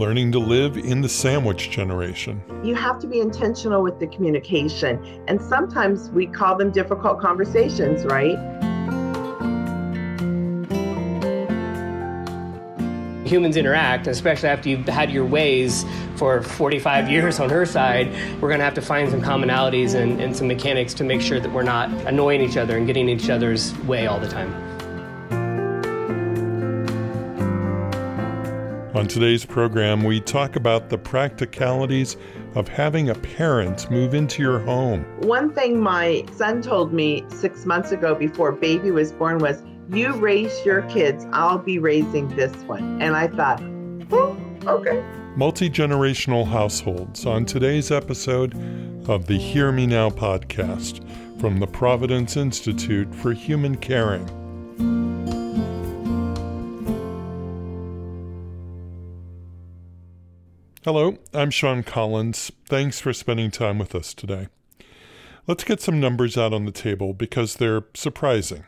learning to live in the sandwich generation. You have to be intentional with the communication, and sometimes we call them difficult conversations, right? humans interact, especially after you've had your ways for 45 years on her side, we're going to have to find some commonalities and, and some mechanics to make sure that we're not annoying each other and getting in each other's way all the time. On today's program, we talk about the practicalities of having a parent move into your home. One thing my son told me six months ago before baby was born was, You raise your kids, I'll be raising this one. And I thought, oh, okay. Multi generational households on today's episode of the Hear Me Now podcast from the Providence Institute for Human Caring. Hello, I'm Sean Collins. Thanks for spending time with us today. Let's get some numbers out on the table because they're surprising.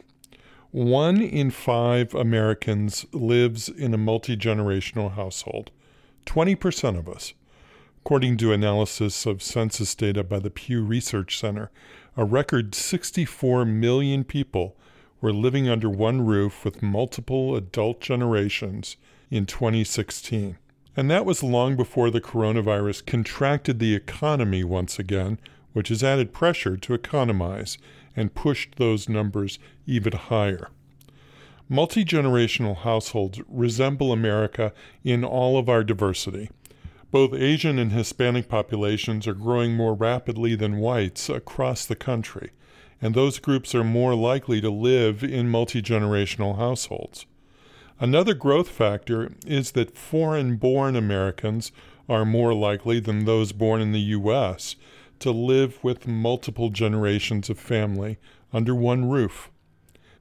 One in five Americans lives in a multi generational household, 20% of us. According to analysis of census data by the Pew Research Center, a record 64 million people were living under one roof with multiple adult generations in 2016. And that was long before the coronavirus contracted the economy once again, which has added pressure to economize and pushed those numbers even higher. Multi generational households resemble America in all of our diversity. Both Asian and Hispanic populations are growing more rapidly than whites across the country, and those groups are more likely to live in multi generational households. Another growth factor is that foreign born Americans are more likely than those born in the U.S. to live with multiple generations of family under one roof.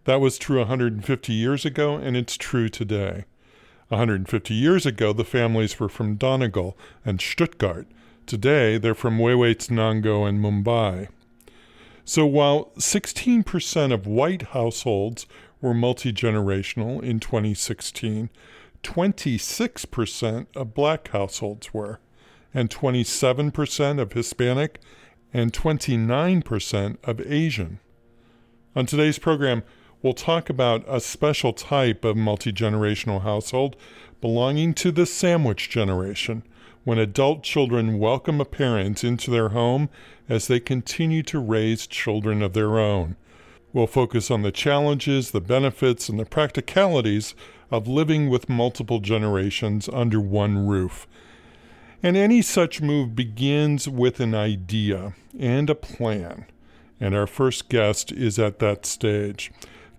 That was true 150 years ago, and it's true today. 150 years ago, the families were from Donegal and Stuttgart. Today, they're from Huehuetenango and Mumbai. So while 16% of white households were multi generational in 2016, 26% of black households were, and 27% of Hispanic, and 29% of Asian. On today's program, we'll talk about a special type of multi generational household belonging to the sandwich generation, when adult children welcome a parent into their home as they continue to raise children of their own. We'll focus on the challenges, the benefits, and the practicalities of living with multiple generations under one roof. And any such move begins with an idea and a plan. And our first guest is at that stage.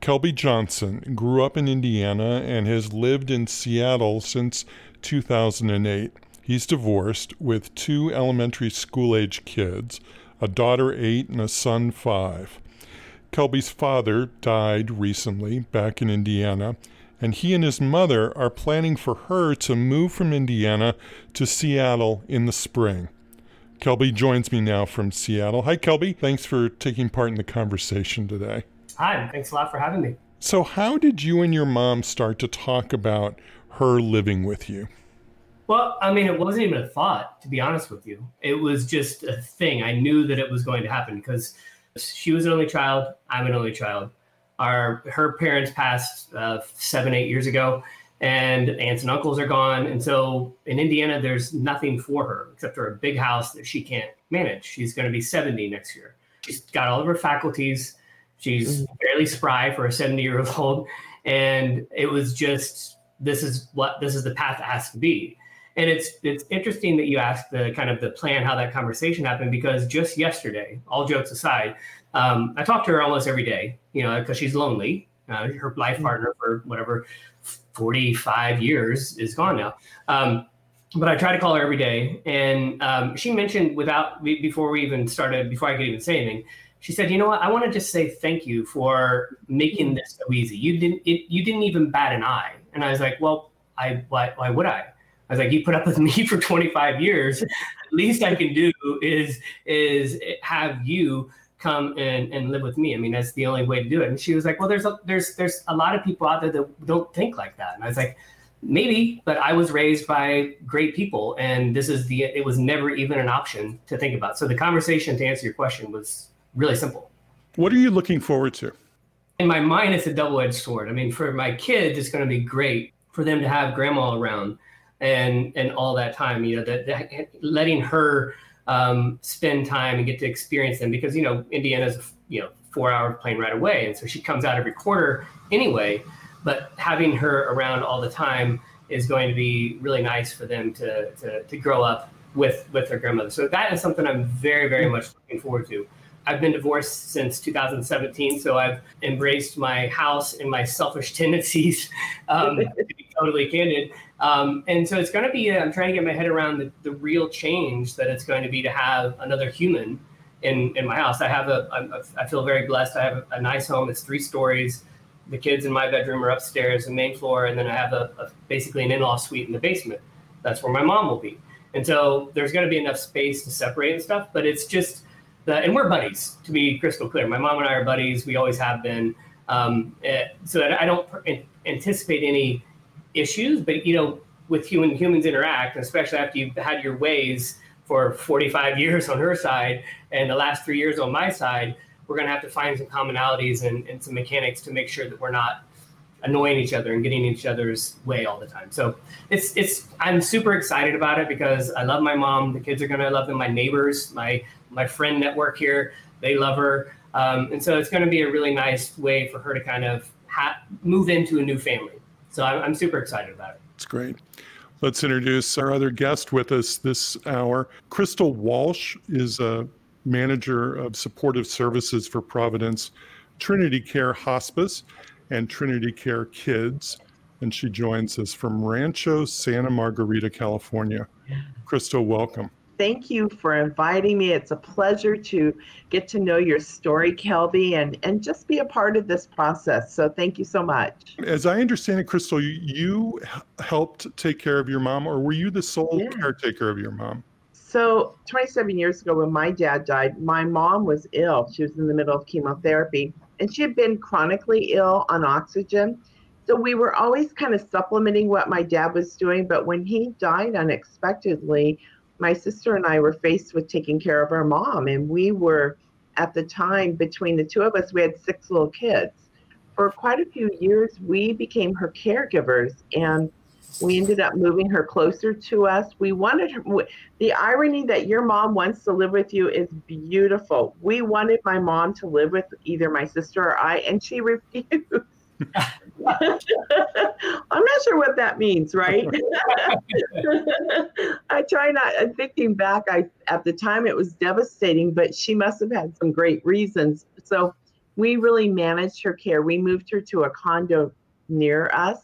Kelby Johnson grew up in Indiana and has lived in Seattle since 2008. He's divorced with two elementary school age kids, a daughter eight and a son five. Kelby's father died recently back in Indiana, and he and his mother are planning for her to move from Indiana to Seattle in the spring. Kelby joins me now from Seattle. Hi, Kelby. Thanks for taking part in the conversation today. Hi, thanks a lot for having me. So, how did you and your mom start to talk about her living with you? Well, I mean, it wasn't even a thought, to be honest with you. It was just a thing. I knew that it was going to happen because she was an only child. I'm an only child. Our her parents passed uh, seven, eight years ago, and aunts and uncles are gone. And so in Indiana, there's nothing for her except for a big house that she can't manage. She's going to be 70 next year. She's got all of her faculties. She's mm-hmm. fairly spry for a 70 year old. And it was just this is what this is the path it has to be. And it's it's interesting that you asked the kind of the plan how that conversation happened because just yesterday, all jokes aside, um, I talk to her almost every day, you know, because she's lonely. Uh, her life mm-hmm. partner for whatever 45 years is gone now. Um, but I try to call her every day, and um, she mentioned without before we even started, before I could even say anything, she said, "You know what? I want to just say thank you for making mm-hmm. this so easy. You didn't it, you didn't even bat an eye." And I was like, "Well, I why, why would I?" I was like, you put up with me for 25 years. At least I can do is is have you come and, and live with me. I mean, that's the only way to do it. And she was like, well, there's a, there's there's a lot of people out there that don't think like that. And I was like, maybe but i was raised by great people and this is the it was never even an option to think about so the conversation to answer your question was really simple what are you looking forward to in my mind it's a double-edged sword i mean for my kids it's going to be great for them to have grandma around and and all that time you know that, that letting her um, spend time and get to experience them because you know indiana's you know four hour plane right away and so she comes out every quarter anyway but having her around all the time is going to be really nice for them to, to, to grow up with with their grandmother. So that is something I'm very very much looking forward to. I've been divorced since 2017, so I've embraced my house and my selfish tendencies, um, to be totally candid. Um, and so it's going to be, I'm trying to get my head around the, the real change that it's going to be to have another human in, in my house. I have a, I feel very blessed. I have a, a nice home. It's three stories the kids in my bedroom are upstairs, the main floor, and then I have a, a basically an in-law suite in the basement. That's where my mom will be. And so there's going to be enough space to separate and stuff, but it's just the, and we're buddies to be crystal clear. My mom and I are buddies. We always have been. Um, eh, so I don't anticipate any issues, but you know, with human humans interact, especially after you've had your ways for 45 years on her side and the last three years on my side, we're going to have to find some commonalities and, and some mechanics to make sure that we're not annoying each other and getting in each other's way all the time. So it's it's I'm super excited about it because I love my mom. The kids are gonna love them. My neighbors, my my friend network here, they love her, um, and so it's going to be a really nice way for her to kind of ha- move into a new family. So I'm, I'm super excited about it. It's great. Let's introduce our other guest with us this hour. Crystal Walsh is a manager of supportive services for Providence, Trinity Care Hospice, and Trinity Care Kids. And she joins us from Rancho Santa Margarita, California. Crystal, welcome. Thank you for inviting me. It's a pleasure to get to know your story, Kelby, and, and just be a part of this process. So thank you so much. As I understand it, Crystal, you, you helped take care of your mom, or were you the sole yeah. caretaker of your mom? So 27 years ago, when my dad died, my mom was ill. She was in the middle of chemotherapy, and she had been chronically ill on oxygen. So we were always kind of supplementing what my dad was doing. But when he died unexpectedly, my sister and I were faced with taking care of our mom. And we were, at the time, between the two of us, we had six little kids. For quite a few years, we became her caregivers. And we ended up moving her closer to us. We wanted her. The irony that your mom wants to live with you is beautiful. We wanted my mom to live with either my sister or I, and she refused. I'm not sure what that means, right? I try not. I'm thinking back. I at the time it was devastating, but she must have had some great reasons. So we really managed her care. We moved her to a condo near us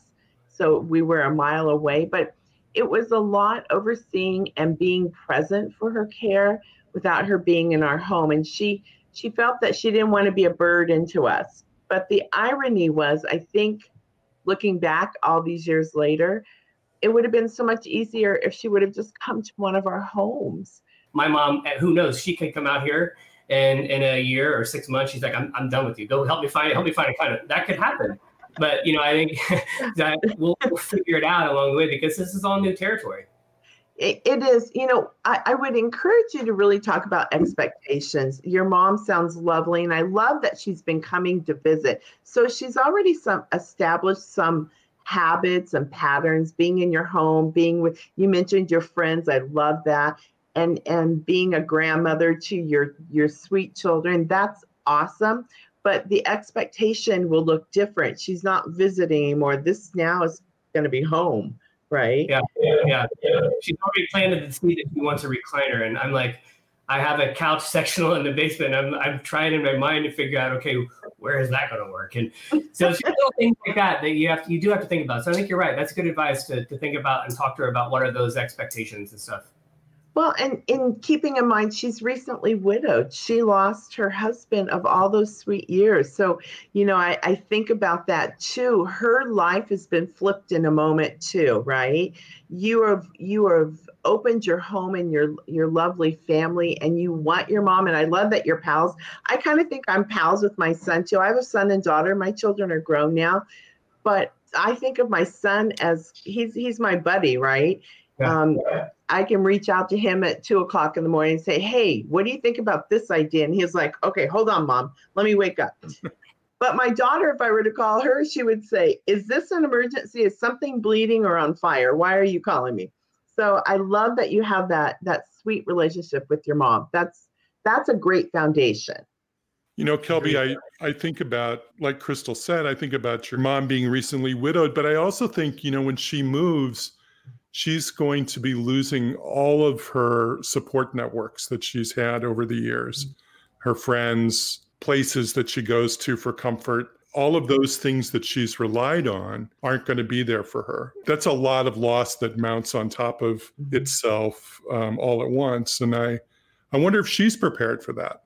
so we were a mile away. But it was a lot overseeing and being present for her care without her being in our home. And she she felt that she didn't want to be a burden to us. But the irony was, I think, looking back all these years later, it would have been so much easier if she would have just come to one of our homes. My mom, eh, who knows, she could come out here and in a year or six months, she's like, I'm, I'm done with you. Go help me find help me find a kind of that could happen but you know, I think that we'll, we'll, figure it out along the way because this is all new territory. It, it is, you know, I, I would encourage you to really talk about expectations. Your mom sounds lovely, and I love that she's been coming to visit. So she's already some established some habits and patterns being in your home being with you mentioned your friends i love that and and being a grandmother to your your sweet children that's awesome but the expectation will look different. She's not visiting anymore. This now is going to be home, right? Yeah, yeah, yeah. She's already planted the seed that she wants a recliner, and I'm like, I have a couch sectional in the basement. I'm I'm trying in my mind to figure out, okay, where is that going to work? And so it's little things like that that you have to, you do have to think about. So I think you're right. That's good advice to to think about and talk to her about what are those expectations and stuff. Well, and in keeping in mind, she's recently widowed. She lost her husband of all those sweet years. So, you know, I, I think about that too. Her life has been flipped in a moment too, right? You have you have opened your home and your your lovely family, and you want your mom. And I love that you're pals. I kind of think I'm pals with my son too. I have a son and daughter. My children are grown now, but I think of my son as he's he's my buddy, right? Yeah. Um, I can reach out to him at two o'clock in the morning and say, "Hey, what do you think about this idea?" And he's like, "Okay, hold on, mom, let me wake up." but my daughter, if I were to call her, she would say, "Is this an emergency? Is something bleeding or on fire? Why are you calling me?" So I love that you have that that sweet relationship with your mom. That's that's a great foundation. You know, Kelby, I, I think about, like Crystal said, I think about your mom being recently widowed, but I also think, you know, when she moves, she's going to be losing all of her support networks that she's had over the years, her friends, places that she goes to for comfort. All of those things that she's relied on aren't going to be there for her. That's a lot of loss that mounts on top of mm-hmm. itself um, all at once. And I, I wonder if she's prepared for that.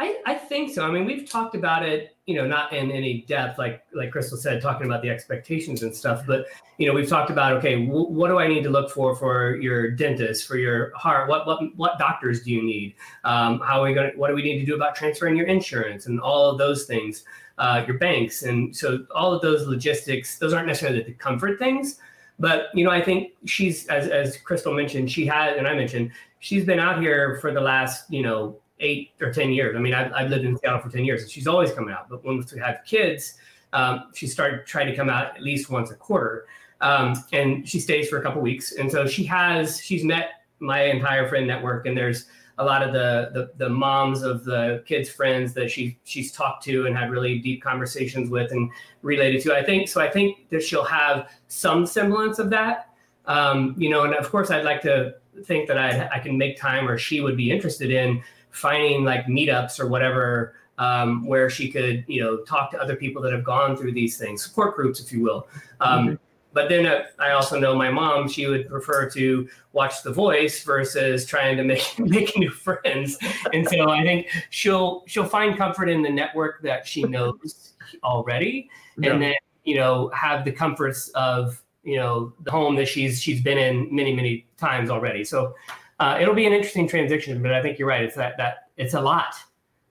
I, I think so. I mean, we've talked about it, you know, not in any depth, like like Crystal said, talking about the expectations and stuff. But you know, we've talked about okay, w- what do I need to look for for your dentist, for your heart? What what what doctors do you need? Um, how are we going? What do we need to do about transferring your insurance and all of those things? Uh, your banks and so all of those logistics. Those aren't necessarily the comfort things. But you know, I think she's as as Crystal mentioned, she had and I mentioned she's been out here for the last you know eight or 10 years. I mean, I've, I've lived in Seattle for 10 years and she's always coming out. But once we have kids, um, she started trying to come out at least once a quarter. Um, and she stays for a couple weeks. And so she has, she's met my entire friend network and there's a lot of the, the, the moms of the kids' friends that she she's talked to and had really deep conversations with and related to. I think so. I think that she'll have some semblance of that. Um, you know, and of course, I'd like to think that I I can make time or she would be interested in finding like meetups or whatever um, where she could, you know, talk to other people that have gone through these things, support groups, if you will. Um, mm-hmm. But then uh, I also know my mom; she would prefer to watch The Voice versus trying to make make new friends. And so I think she'll she'll find comfort in the network that she knows already, yeah. and then you know have the comforts of you know the home that she's she's been in many many times already. So uh, it'll be an interesting transition, but I think you're right. It's that that it's a lot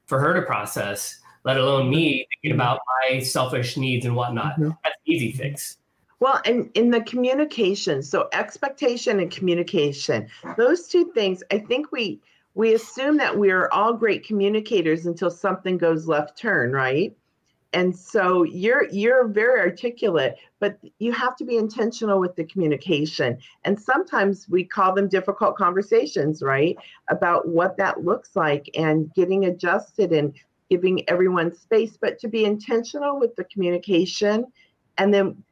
for her to process, let alone me thinking mm-hmm. about my selfish needs and whatnot. Mm-hmm. That's easy fix. Well, and in the communication, so expectation and communication, those two things, I think we we assume that we're all great communicators until something goes left turn, right? And so you're you're very articulate but you have to be intentional with the communication. And sometimes we call them difficult conversations right? About what that looks like and getting adjusted and giving everyone space but to be intentional with the communication. And then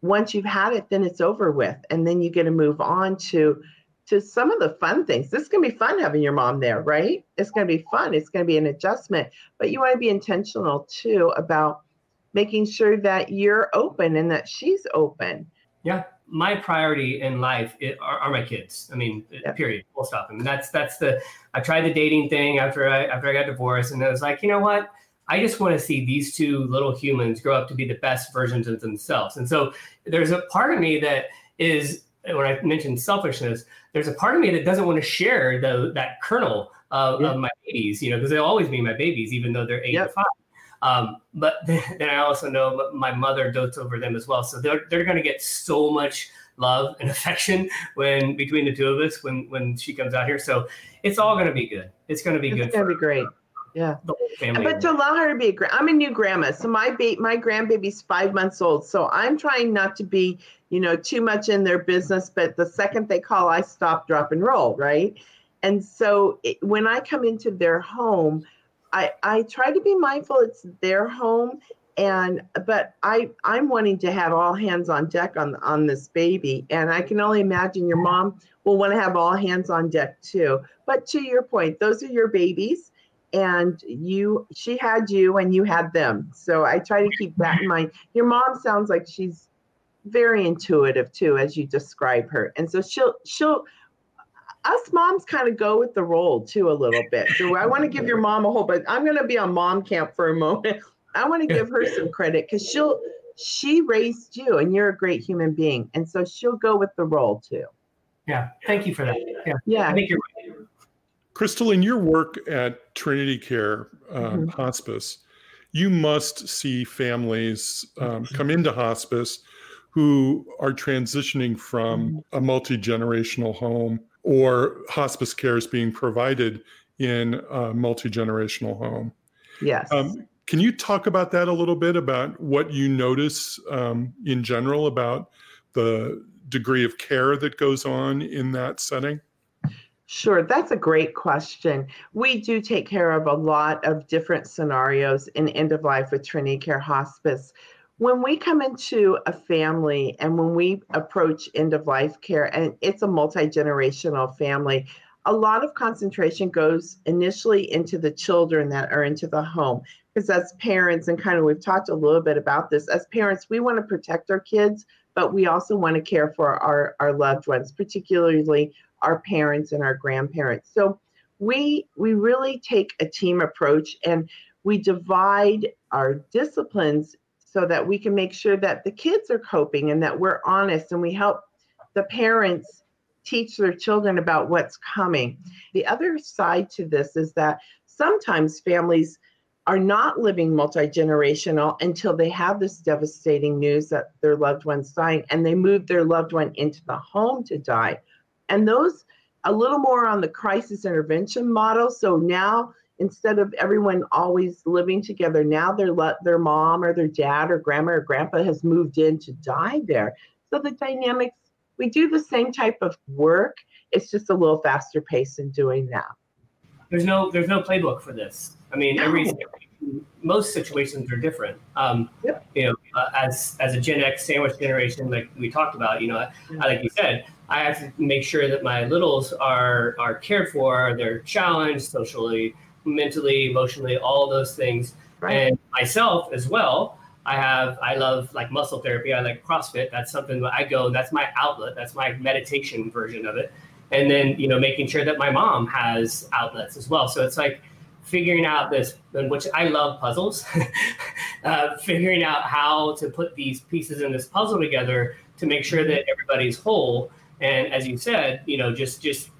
once you've had it then it's over with. And then you get to move on to to some of the fun things. This is going to be fun having your mom there, right? It's going to be fun. It's going to be an adjustment, but you want to be intentional too about making sure that you're open and that she's open. Yeah, my priority in life are, are, my kids. I mean, uh, yeah. period, full stop. I mean, that's that's the. I tried the dating thing after I after I got divorced, and I was like, you know what? I just want to see these two little humans grow up to be the best versions of themselves. And so there's a part of me that is when I mentioned selfishness, there's a part of me that doesn't want to share the that kernel of, yeah. of my babies, you know, because they'll always be my babies, even though they're eight yep. five. Um, but then, I also know my mother dotes over them as well, so they're they're going to get so much love and affection when between the two of us when when she comes out here. So it's all going to be good. It's going to be it's good. It's going to be great. Yeah. But to allow her to be a grand, I'm a new grandma. So my ba- my grandbaby's five months old. So I'm trying not to be, you know, too much in their business. But the second they call, I stop, drop, and roll. Right. And so it, when I come into their home, I, I try to be mindful it's their home and but I I'm wanting to have all hands on deck on on this baby and I can only imagine your mom will want to have all hands on deck too. But to your point, those are your babies and you she had you and you had them. So i try to keep that in mind. Your mom sounds like she's very intuitive too as you describe her. And so she'll she'll us moms kind of go with the role too a little bit. So i want to give your mom a whole but i'm going to be on mom camp for a moment. I want to give her some credit because she'll she raised you and you're a great human being. And so she'll go with the role too. Yeah thank you for that. Yeah. Yeah. I think you're Crystal, in your work at Trinity Care um, mm-hmm. Hospice, you must see families um, come into hospice who are transitioning from mm-hmm. a multi generational home or hospice care is being provided in a multi generational home. Yes. Um, can you talk about that a little bit about what you notice um, in general about the degree of care that goes on in that setting? Sure, that's a great question. We do take care of a lot of different scenarios in end of life with Trinity Care Hospice. When we come into a family and when we approach end of life care, and it's a multi generational family, a lot of concentration goes initially into the children that are into the home. Because as parents, and kind of we've talked a little bit about this, as parents, we want to protect our kids, but we also want to care for our, our loved ones, particularly our parents and our grandparents. So we we really take a team approach and we divide our disciplines so that we can make sure that the kids are coping and that we're honest and we help the parents teach their children about what's coming. The other side to this is that sometimes families are not living multi generational until they have this devastating news that their loved one's dying and they move their loved one into the home to die. And those a little more on the crisis intervention model. So now instead of everyone always living together, now their their mom or their dad or grandma or grandpa has moved in to die there. So the dynamics we do the same type of work. It's just a little faster pace in doing that. There's no there's no playbook for this. I mean, no. every most situations are different. Um, yep. You know, uh, as as a Gen X sandwich generation, like we talked about, you know, I, like you said, I have to make sure that my littles are are cared for, they're challenged socially, mentally, emotionally, all those things, right. and myself as well. I have I love like muscle therapy. I like CrossFit. That's something that I go. That's my outlet. That's my meditation version of it. And then you know making sure that my mom has outlets as well. So it's like figuring out this, which I love puzzles, uh, figuring out how to put these pieces in this puzzle together to make sure that everybody's whole. And as you said, you know, just just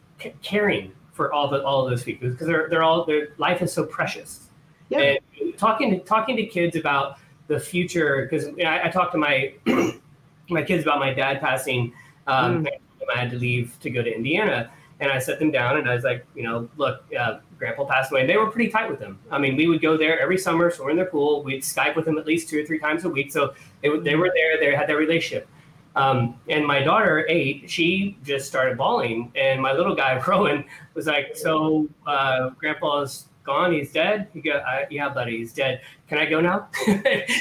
caring for all the all of those people because they're they're all their life is so precious. Yeah. And talking to talking to kids about the future because you know, I, I talked to my my kids about my dad passing. Um, mm. I had to leave to go to Indiana, and I set them down and I was like, you know, look, uh, Grandpa passed away. And they were pretty tight with him. I mean, we would go there every summer, so we're in their pool. We'd Skype with them at least two or three times a week. So they, they were there. They had that relationship. Um, and my daughter, eight, she just started bawling. And my little guy, Rowan, was like, so uh, Grandpa's gone. He's dead. He go, uh, yeah, buddy, he's dead. Can I go now?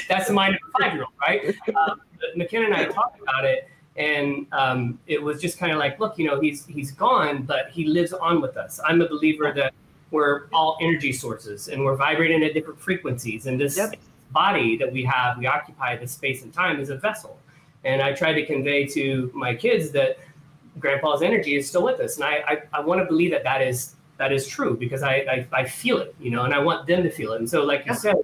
That's the mind of a five-year-old, right? Um, McKenna and I talked about it and um, it was just kind of like, look, you know, he's he's gone, but he lives on with us. I'm a believer that we're all energy sources and we're vibrating at different frequencies, and this yep. body that we have, we occupy this space and time, is a vessel. And I try to convey to my kids that Grandpa's energy is still with us, and I I, I want to believe that that is that is true because I, I, I feel it, you know, and I want them to feel it. And so, like you said,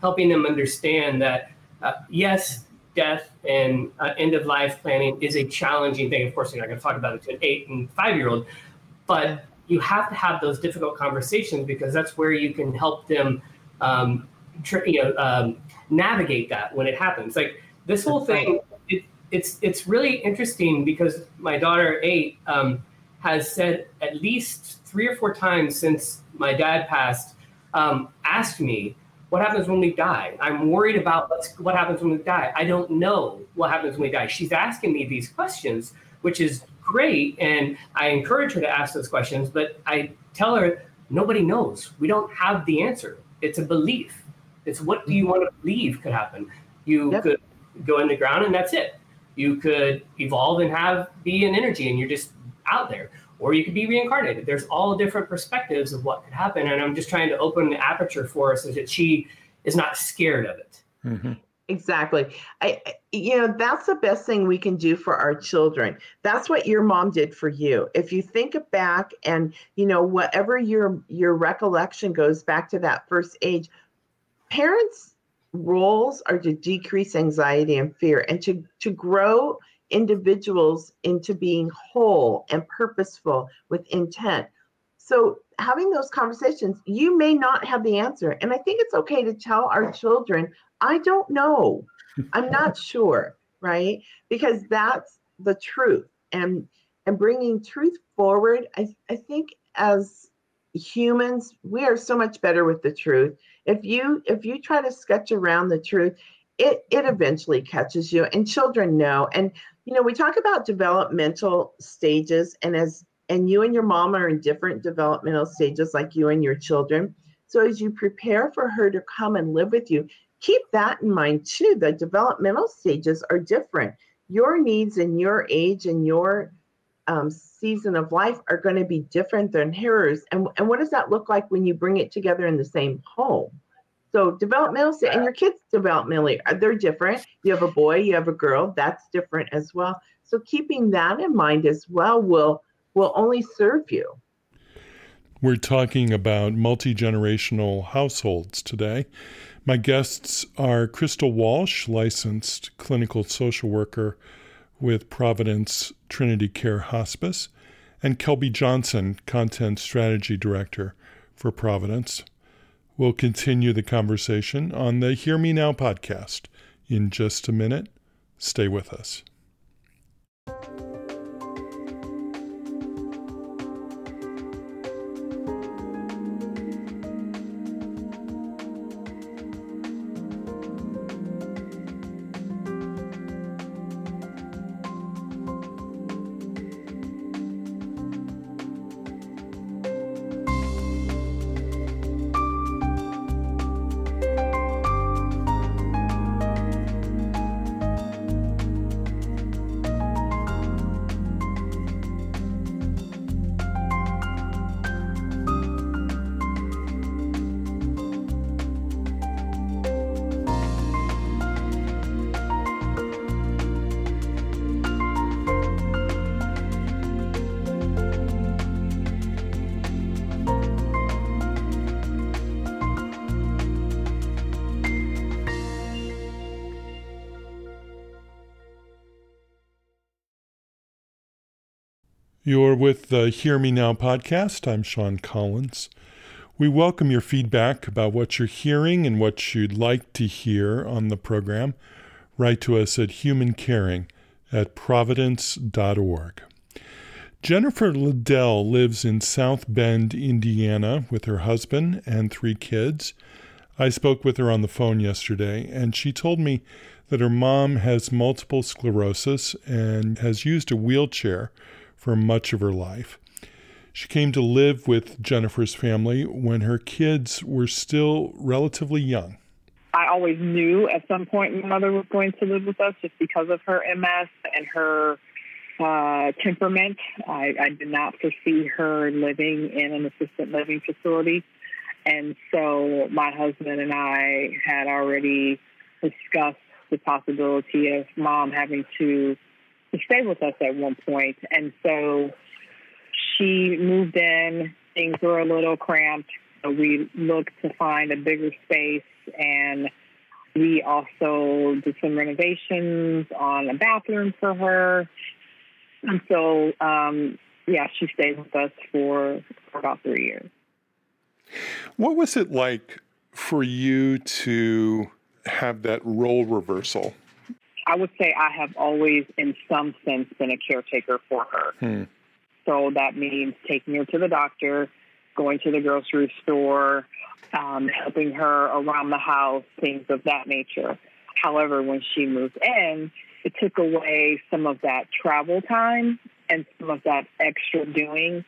helping them understand that uh, yes, death and uh, end of life planning is a challenging thing. Of course, you're not going to talk about it to an eight and five year old, but you have to have those difficult conversations because that's where you can help them, um, tr- you know, um, navigate that when it happens. Like this whole thing, it's it's really interesting because my daughter eight um, has said at least three or four times since my dad passed, um, asked me what happens when we die? I'm worried about what's, what happens when we die. I don't know what happens when we die. She's asking me these questions, which is great. And I encourage her to ask those questions, but I tell her nobody knows. We don't have the answer. It's a belief. It's what do you want to believe could happen? You yep. could go in the ground and that's it. You could evolve and have be an energy and you're just out there or you could be reincarnated. There's all different perspectives of what could happen. And I'm just trying to open the aperture for her so that she is not scared of it. Mm-hmm. Exactly. I, you know, that's the best thing we can do for our children. That's what your mom did for you. If you think back and, you know, whatever your your recollection goes back to that first age, parents' roles are to decrease anxiety and fear and to to grow individuals into being whole and purposeful with intent. So, having those conversations, you may not have the answer. And I think it's okay to tell our children, I don't know. I'm not sure, right? Because that's the truth. And and bringing truth forward, I, I think as humans, we are so much better with the truth. If you if you try to sketch around the truth, it it eventually catches you and children know. And you know, we talk about developmental stages and as and you and your mom are in different developmental stages like you and your children. So as you prepare for her to come and live with you, keep that in mind too. The developmental stages are different. Your needs and your age and your um, season of life are going to be different than hers. And, and what does that look like when you bring it together in the same home? So developmental and your kids developmentally uh, they're different. You have a boy, you have a girl, that's different as well. So keeping that in mind as well will will only serve you. We're talking about multi generational households today. My guests are Crystal Walsh, licensed clinical social worker with Providence Trinity Care Hospice, and Kelby Johnson, content strategy director for Providence. We'll continue the conversation on the Hear Me Now podcast in just a minute. Stay with us. You're with the Hear Me Now podcast. I'm Sean Collins. We welcome your feedback about what you're hearing and what you'd like to hear on the program. Write to us at humancaring at providence.org. Jennifer Liddell lives in South Bend, Indiana, with her husband and three kids. I spoke with her on the phone yesterday, and she told me that her mom has multiple sclerosis and has used a wheelchair for much of her life. She came to live with Jennifer's family when her kids were still relatively young. I always knew at some point my mother was going to live with us just because of her MS and her uh, temperament. I, I did not foresee her living in an assisted living facility. And so my husband and I had already discussed the possibility of mom having to to stay with us at one point. And so she moved in, things were a little cramped. So we looked to find a bigger space and we also did some renovations on a bathroom for her. And so, um, yeah, she stayed with us for, for about three years. What was it like for you to have that role reversal? I would say I have always, in some sense, been a caretaker for her. Hmm. So that means taking her to the doctor, going to the grocery store, um, helping her around the house, things of that nature. However, when she moved in, it took away some of that travel time and some of that extra doing.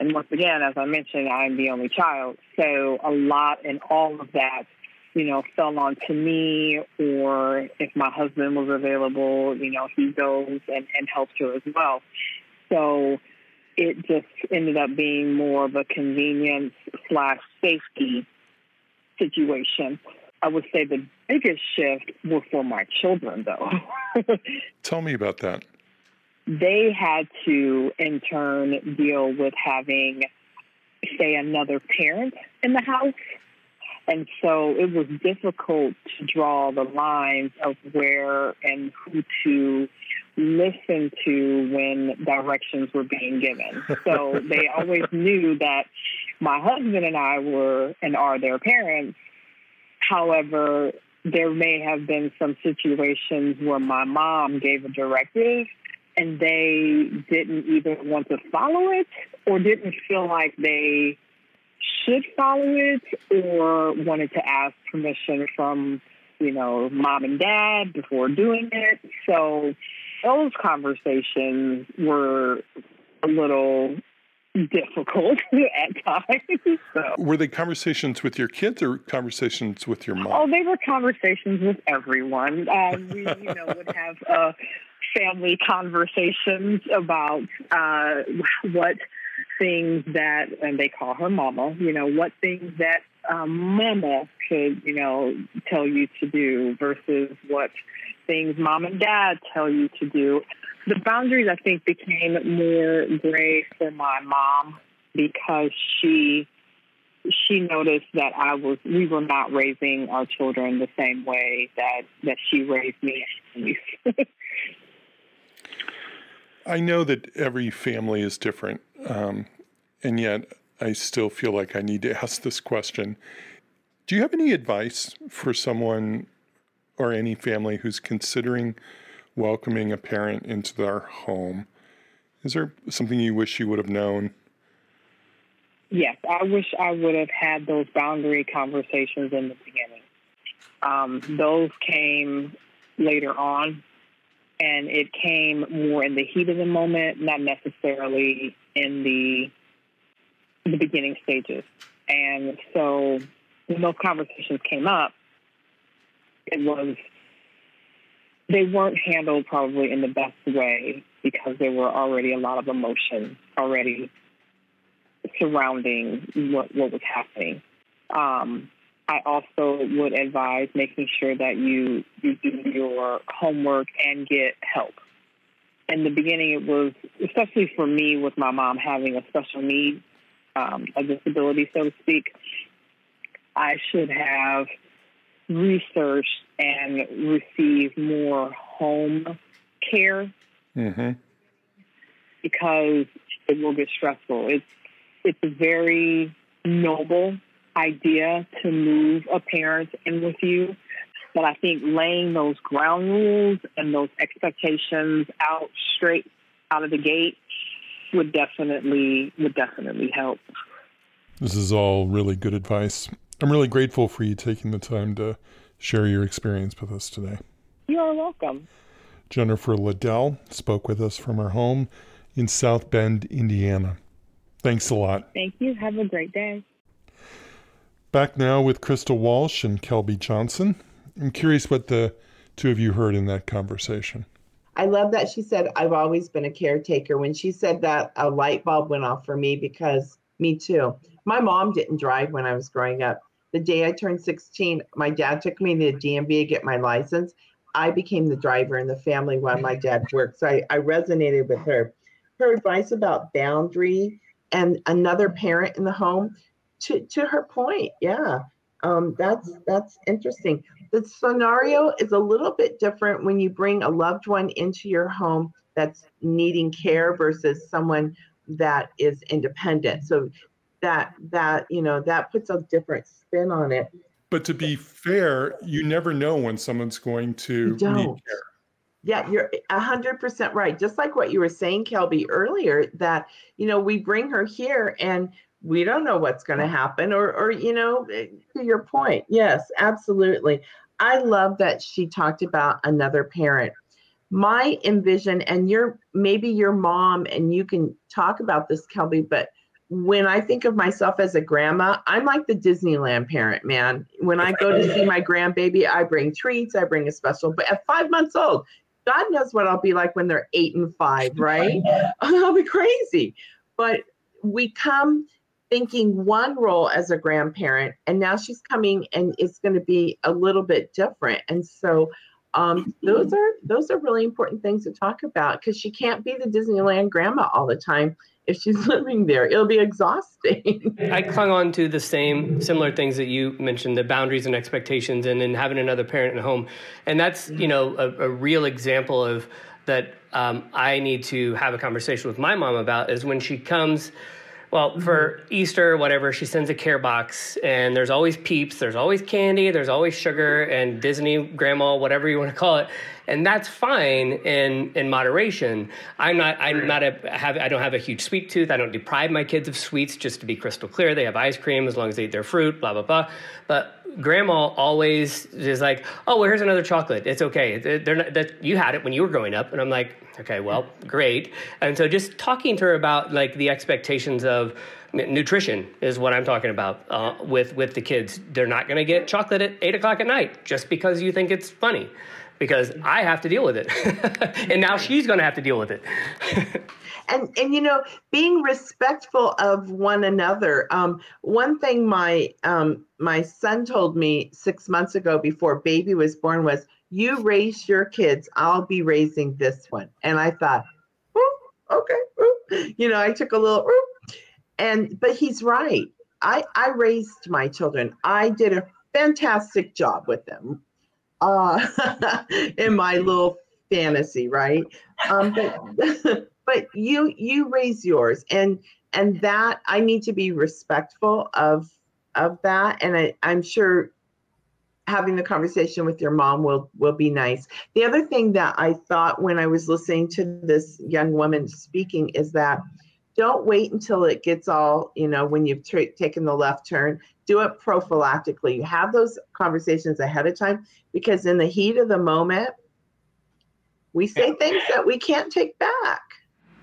And once again, as I mentioned, I'm the only child. So a lot and all of that you know, fell on to me or if my husband was available, you know, he goes and, and helps her as well. So it just ended up being more of a convenience slash safety situation. I would say the biggest shift was for my children, though. Tell me about that. They had to, in turn, deal with having, say, another parent in the house and so it was difficult to draw the lines of where and who to listen to when directions were being given. So they always knew that my husband and I were and are their parents. However, there may have been some situations where my mom gave a directive and they didn't either want to follow it or didn't feel like they should follow it or wanted to ask permission from, you know, mom and dad before doing it. So those conversations were a little difficult at times. So. Were they conversations with your kids or conversations with your mom? Oh, they were conversations with everyone. Um, we, you know, would have uh, family conversations about uh, what things that, and they call her mama, you know, what things that um, mama could, you know, tell you to do versus what things mom and dad tell you to do. The boundaries, I think, became more gray for my mom because she she noticed that I was we were not raising our children the same way that that she raised me. I know that every family is different, um, and yet I still feel like I need to ask this question. Do you have any advice for someone or any family who's considering welcoming a parent into their home? Is there something you wish you would have known? Yes, I wish I would have had those boundary conversations in the beginning. Um, those came later on and it came more in the heat of the moment, not necessarily in the the beginning stages. And so when those conversations came up, it was they weren't handled probably in the best way because there were already a lot of emotion already surrounding what what was happening. Um, I also would advise making sure that you, you do your homework and get help. In the beginning, it was, especially for me with my mom having a special need, um, a disability, so to speak, I should have researched and received more home care mm-hmm. because it will get stressful. It's it's very noble idea to move a parent in with you. But I think laying those ground rules and those expectations out straight out of the gate would definitely would definitely help. This is all really good advice. I'm really grateful for you taking the time to share your experience with us today. You are welcome. Jennifer Liddell spoke with us from her home in South Bend, Indiana. Thanks a lot. Thank you. Have a great day. Back now with Crystal Walsh and Kelby Johnson. I'm curious what the two of you heard in that conversation. I love that she said, I've always been a caretaker. When she said that, a light bulb went off for me because me too. My mom didn't drive when I was growing up. The day I turned 16, my dad took me to the DMV to get my license. I became the driver in the family while my dad worked. So I, I resonated with her. Her advice about boundary and another parent in the home to to her point, yeah, um, that's that's interesting. The scenario is a little bit different when you bring a loved one into your home that's needing care versus someone that is independent. So that that you know that puts a different spin on it. But to be fair, you never know when someone's going to need care. Yeah, you're a hundred percent right. Just like what you were saying, Kelby, earlier, that you know we bring her here and we don't know what's going to happen or or you know eh, to your point yes absolutely. I love that she talked about another parent. My envision and you're maybe your mom and you can talk about this kelby but when i think of myself as a grandma i'm like the disneyland parent man. When i go to see my grandbaby i bring treats i bring a special but at five months old god knows what i'll be like when they're eight and five right? I'll be crazy. But we come thinking one role as a grandparent and now she's coming and it's going to be a little bit different. And so um, those are those are really important things to talk about because she can't be the disneyland grandma all the time if she's living there. It'll be exhausting. I clung on to the same similar things that you mentioned the boundaries and expectations and then having another parent at home. And that's you know a, a real example of that um, I need to have a conversation with my mom about is when she comes well, for mm-hmm. Easter, whatever, she sends a care box, and there's always peeps, there's always candy, there's always sugar, and Disney grandma, whatever you want to call it, and that's fine in in moderation. I'm not I'm not a have I don't have a huge sweet tooth. I don't deprive my kids of sweets. Just to be crystal clear, they have ice cream as long as they eat their fruit. Blah blah blah. But grandma always is like, oh, well, here's another chocolate. It's okay. They're not, that you had it when you were growing up, and I'm like, okay, well, great. And so just talking to her about like the expectations of nutrition is what I'm talking about uh, with with the kids. They're not going to get chocolate at eight o'clock at night just because you think it's funny, because I have to deal with it, and now she's going to have to deal with it. and and you know being respectful of one another um, one thing my um, my son told me six months ago before baby was born was you raise your kids i'll be raising this one. And i thought okay you know i took a little and but he's right. I i raised my children. I did a fantastic job with them uh in my little fantasy right? Um but but you you raise yours and and that i need to be respectful of of that and I, i'm sure having the conversation with your mom will will be nice. The other thing that i thought when i was listening to this young woman speaking is that don't wait until it gets all you know when you've tra- taken the left turn do it prophylactically you have those conversations ahead of time because in the heat of the moment we say things that we can't take back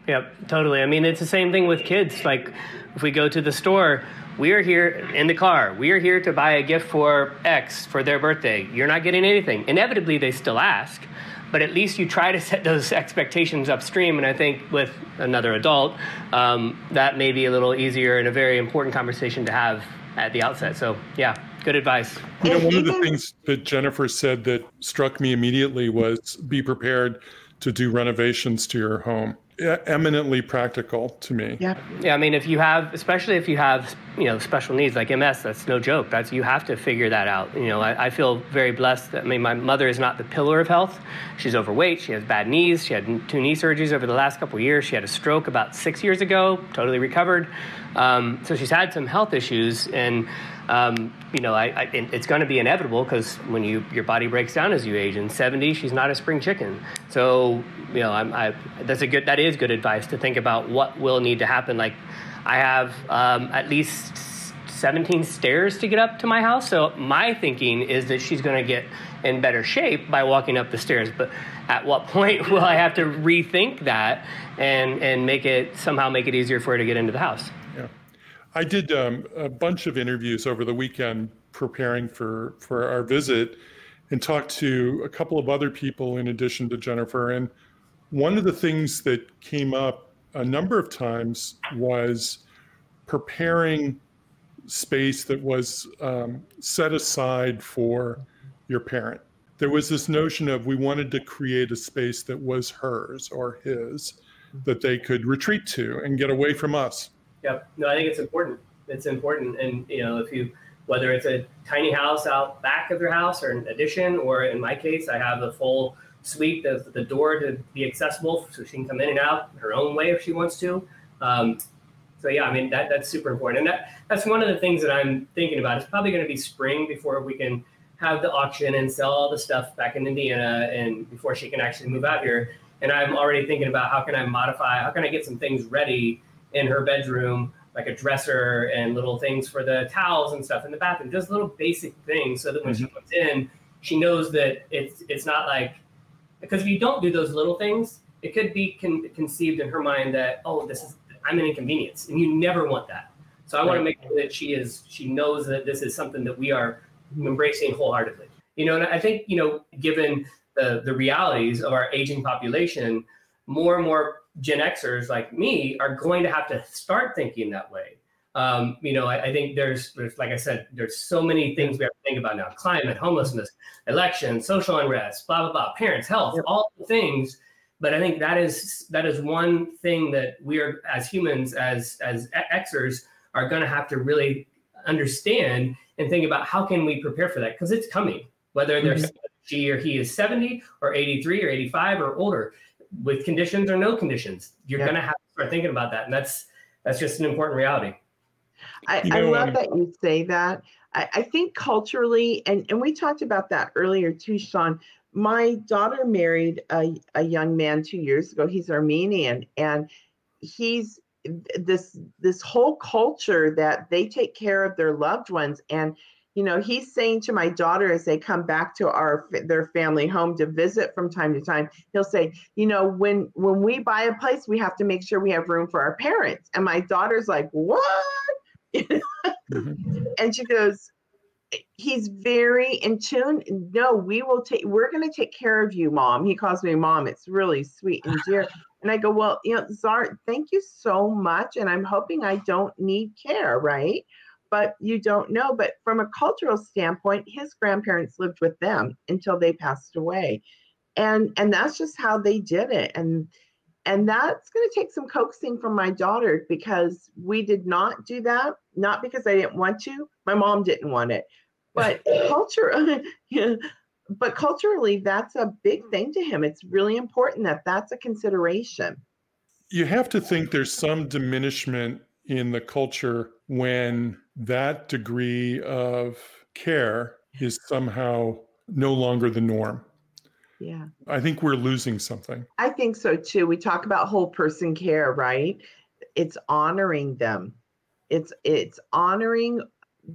Yep, totally. I mean, it's the same thing with kids. Like, if we go to the store, we are here in the car. We are here to buy a gift for X for their birthday. You're not getting anything. Inevitably, they still ask, but at least you try to set those expectations upstream. And I think with another adult, um, that may be a little easier and a very important conversation to have at the outset. So, yeah, good advice. You know, one of the things that Jennifer said that struck me immediately was be prepared to do renovations to your home eminently practical to me. Yeah. Yeah. I mean, if you have, especially if you have, you know, special needs like MS, that's no joke. That's you have to figure that out. You know, I, I feel very blessed. That, I mean, my mother is not the pillar of health. She's overweight. She has bad knees. She had two knee surgeries over the last couple years. She had a stroke about six years ago. Totally recovered. Um, so she's had some health issues and um, you know, I, I, it's going to be inevitable because when you your body breaks down as you age. In 70, she's not a spring chicken. So, you know, I, that's a good that is good advice to think about what will need to happen. Like, I have um, at least 17 stairs to get up to my house. So my thinking is that she's going to get in better shape by walking up the stairs. But at what point will I have to rethink that and and make it somehow make it easier for her to get into the house? I did um, a bunch of interviews over the weekend preparing for for our visit, and talked to a couple of other people in addition to Jennifer. And one of the things that came up a number of times was preparing space that was um, set aside for your parent. There was this notion of we wanted to create a space that was hers or his that they could retreat to and get away from us Yep. No, I think it's important. It's important, and you know, if you whether it's a tiny house out back of your house or an addition, or in my case, I have a full suite of the door to be accessible so she can come in and out her own way if she wants to. Um, so yeah, I mean that that's super important, and that that's one of the things that I'm thinking about. It's probably going to be spring before we can have the auction and sell all the stuff back in Indiana, and before she can actually move out here. And I'm already thinking about how can I modify, how can I get some things ready in her bedroom, like a dresser and little things for the towels and stuff in the bathroom, just little basic things so that when mm-hmm. she comes in, she knows that it's it's not like because if you don't do those little things, it could be con- conceived in her mind that oh, this is I'm an inconvenience, and you never want that. So I right. want to make sure that she is she knows that this is something that we are embracing wholeheartedly. You know, and I think you know, given the the realities of our aging population, more and more Gen Xers like me are going to have to start thinking that way. Um, you know, I, I, think there's, there's, like I said, there's so many things we have to think about now: climate, homelessness, election, social unrest, blah blah blah, parents, health, yep. all the things. But I think that is that is one thing that we are, as humans, as as Xers, are going to have to really understand and think about how can we prepare for that because it's coming. Whether there's mm-hmm. she or he is 70 or 83 or 85 or older, with conditions or no conditions. You're Yeah. gonna have to start thinking about that, and that's that's just an important reality. I, You I love um, that you say that. I, I think culturally, and, and we talked about that earlier too, Sean. My daughter married a, a young man two years ago. He's Armenian, and he's this this whole culture that they take care of their loved ones. And you know, he's saying to my daughter as they come back to our their family home to visit from time to time, he'll say, you know, when when we buy a place, we have to make sure we have room for our parents. And my daughter's like, what? Mhm. and she goes he's very in tune no we will take we're going to take care of you mom he calls me mom it's really sweet and dear and i go well you know zart thank you so much and i'm hoping i don't need care right but you don't know. But from a cultural standpoint his grandparents lived with them until they passed away. And and that's just how they did it. And and that's going to take some coaxing from my daughter because we did not do that not because i didn't want to. My mom didn't want it. But culture yeah, but culturally that's a big thing to him. It's really important that that's a consideration. You have to think there's some diminishment in the culture when that degree of care is somehow no longer the norm. yeah. I think we're losing something. i think so too. We talk about whole person care right? It's honoring them. It's it's honoring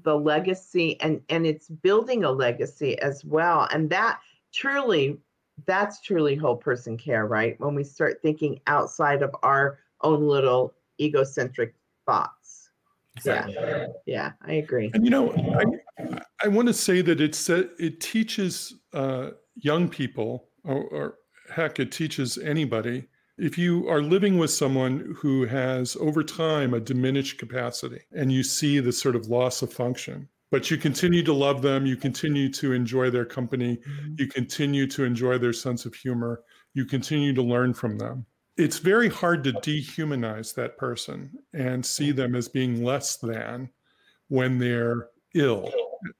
the legacy and and it's building a legacy as well. And that truly that's truly whole person care right? When we start thinking outside of our own little egocentric thoughts Exactly. yeah i agree And you know, I, I want to say that it's it teaches uh, young people, or, or heck, it teaches anybody. If you are living with someone who has over time a diminished capacity, and you see the sort of loss of function, but you continue to love them, you continue to enjoy their company, you continue to enjoy their sense of humor, you continue to learn from them. It's very hard to dehumanize that person and see them as being less than when they're ill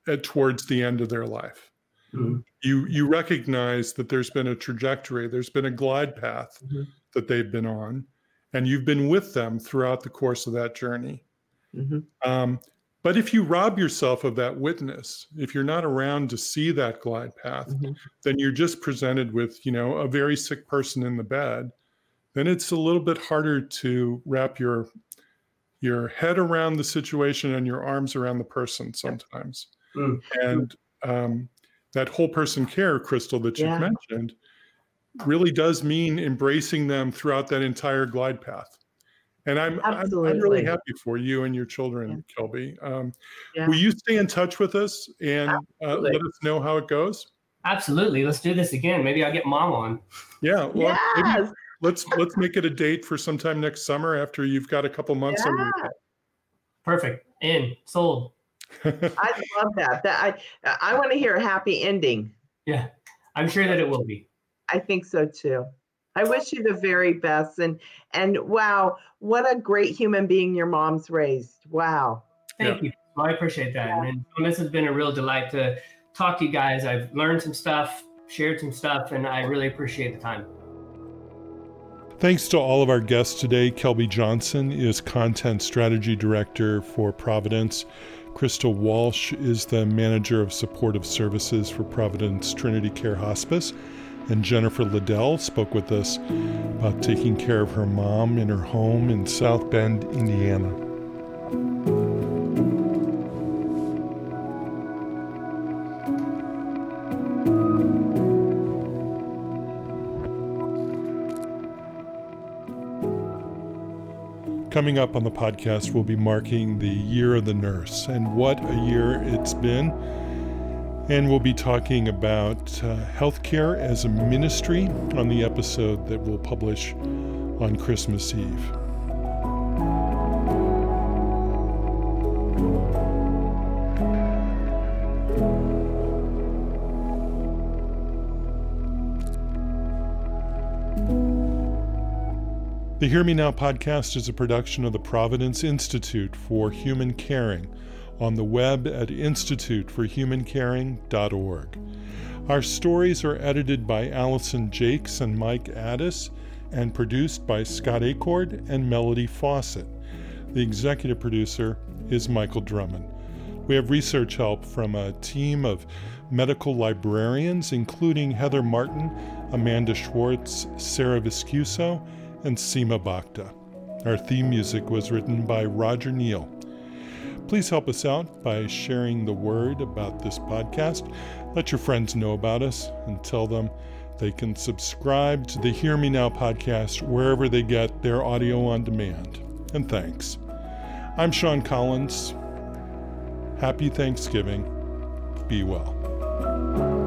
at, towards the end of their life. Mhm. You you recognize that there's been a trajectory, there's been a glide path Mhm. that they've been on, and you've been with them throughout the course of that journey. Mhm. Um, but if you rob yourself of that witness, if you're not around to see that glide path, Mhm. then you're just presented with, you know, a very sick person in the bed. Then it's a little bit harder to wrap your your head around the situation and your arms around the person sometimes. Mm. And um, that whole person care, Crystal, that you've Yeah. mentioned, really does mean embracing them throughout that entire glide path. And I'm, I'm, I'm really happy for you and your children, Kelby. Um, Yeah. Will you stay in touch with us and uh, let us know how it goes? Absolutely. Let's do this again. Maybe I'll get mom on. Yeah. Well, maybe yes let's let's make it a date for sometime next summer after you've got a couple months under Yeah. Perfect. In. Sold. i love that that i i want to hear a happy ending Yeah. I'm sure that it will be. I think so too. I wish you the very best and and wow, what a great human being your mom's raised. Wow. Thank you. Well, I appreciate that. And this has been a real delight to talk to you guys. I've learned some stuff, shared some stuff, and I really appreciate the time. Thanks to all of our guests today. Kelby Johnson is Content Strategy Director for Providence. Crystal Walsh is the Manager of Supportive Services for Providence Trinity Care Hospice. And Jennifer Liddell spoke with us about taking care of her mom in her home in South Bend, Indiana. Coming up on the podcast, we'll be marking the Year of the Nurse, and what a year it's been. And we'll be talking about uh, healthcare as a ministry on the episode that we'll publish on Christmas Eve. The Hear Me Now podcast is a production of the Providence Institute for Human Caring on the web at instituteforhumancaring.org. Our stories are edited by Allison Jakes and Mike Addis, and produced by Scott Acord and Melody Fawcett. The executive producer is Michael Drummond. We have research help from a team of medical librarians, including Heather Martin, Amanda Schwartz, Sarah Viscuso, and Seema Bhakta. Our theme music was written by Roger Neal. Please help us out by sharing the word about this podcast. Let your friends know about us and tell them they can subscribe to the Hear Me Now podcast wherever they get their audio on demand. And thanks. I'm Sean Collins. Happy Thanksgiving. Be well.